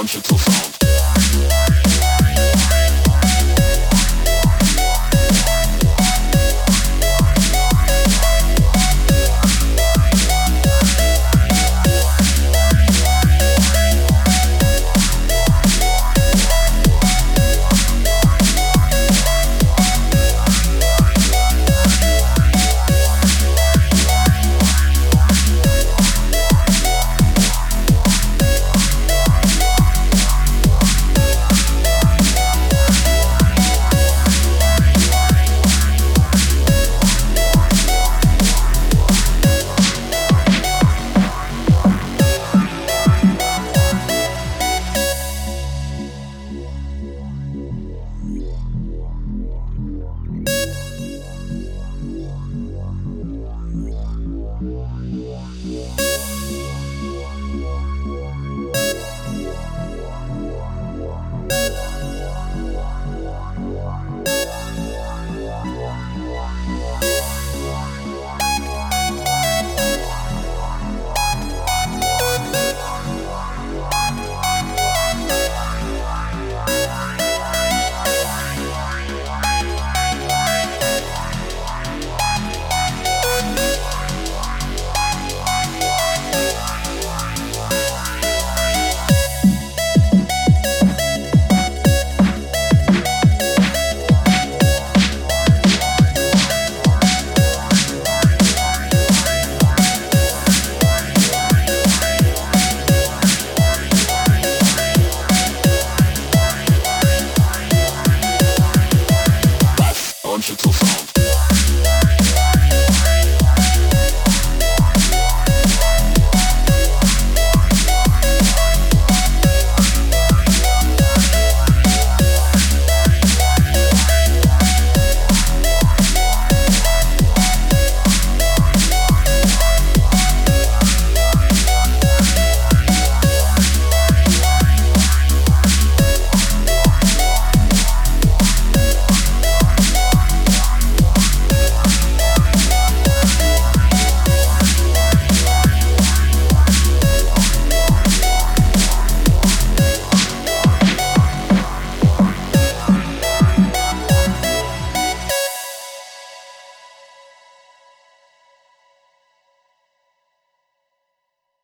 want you to come.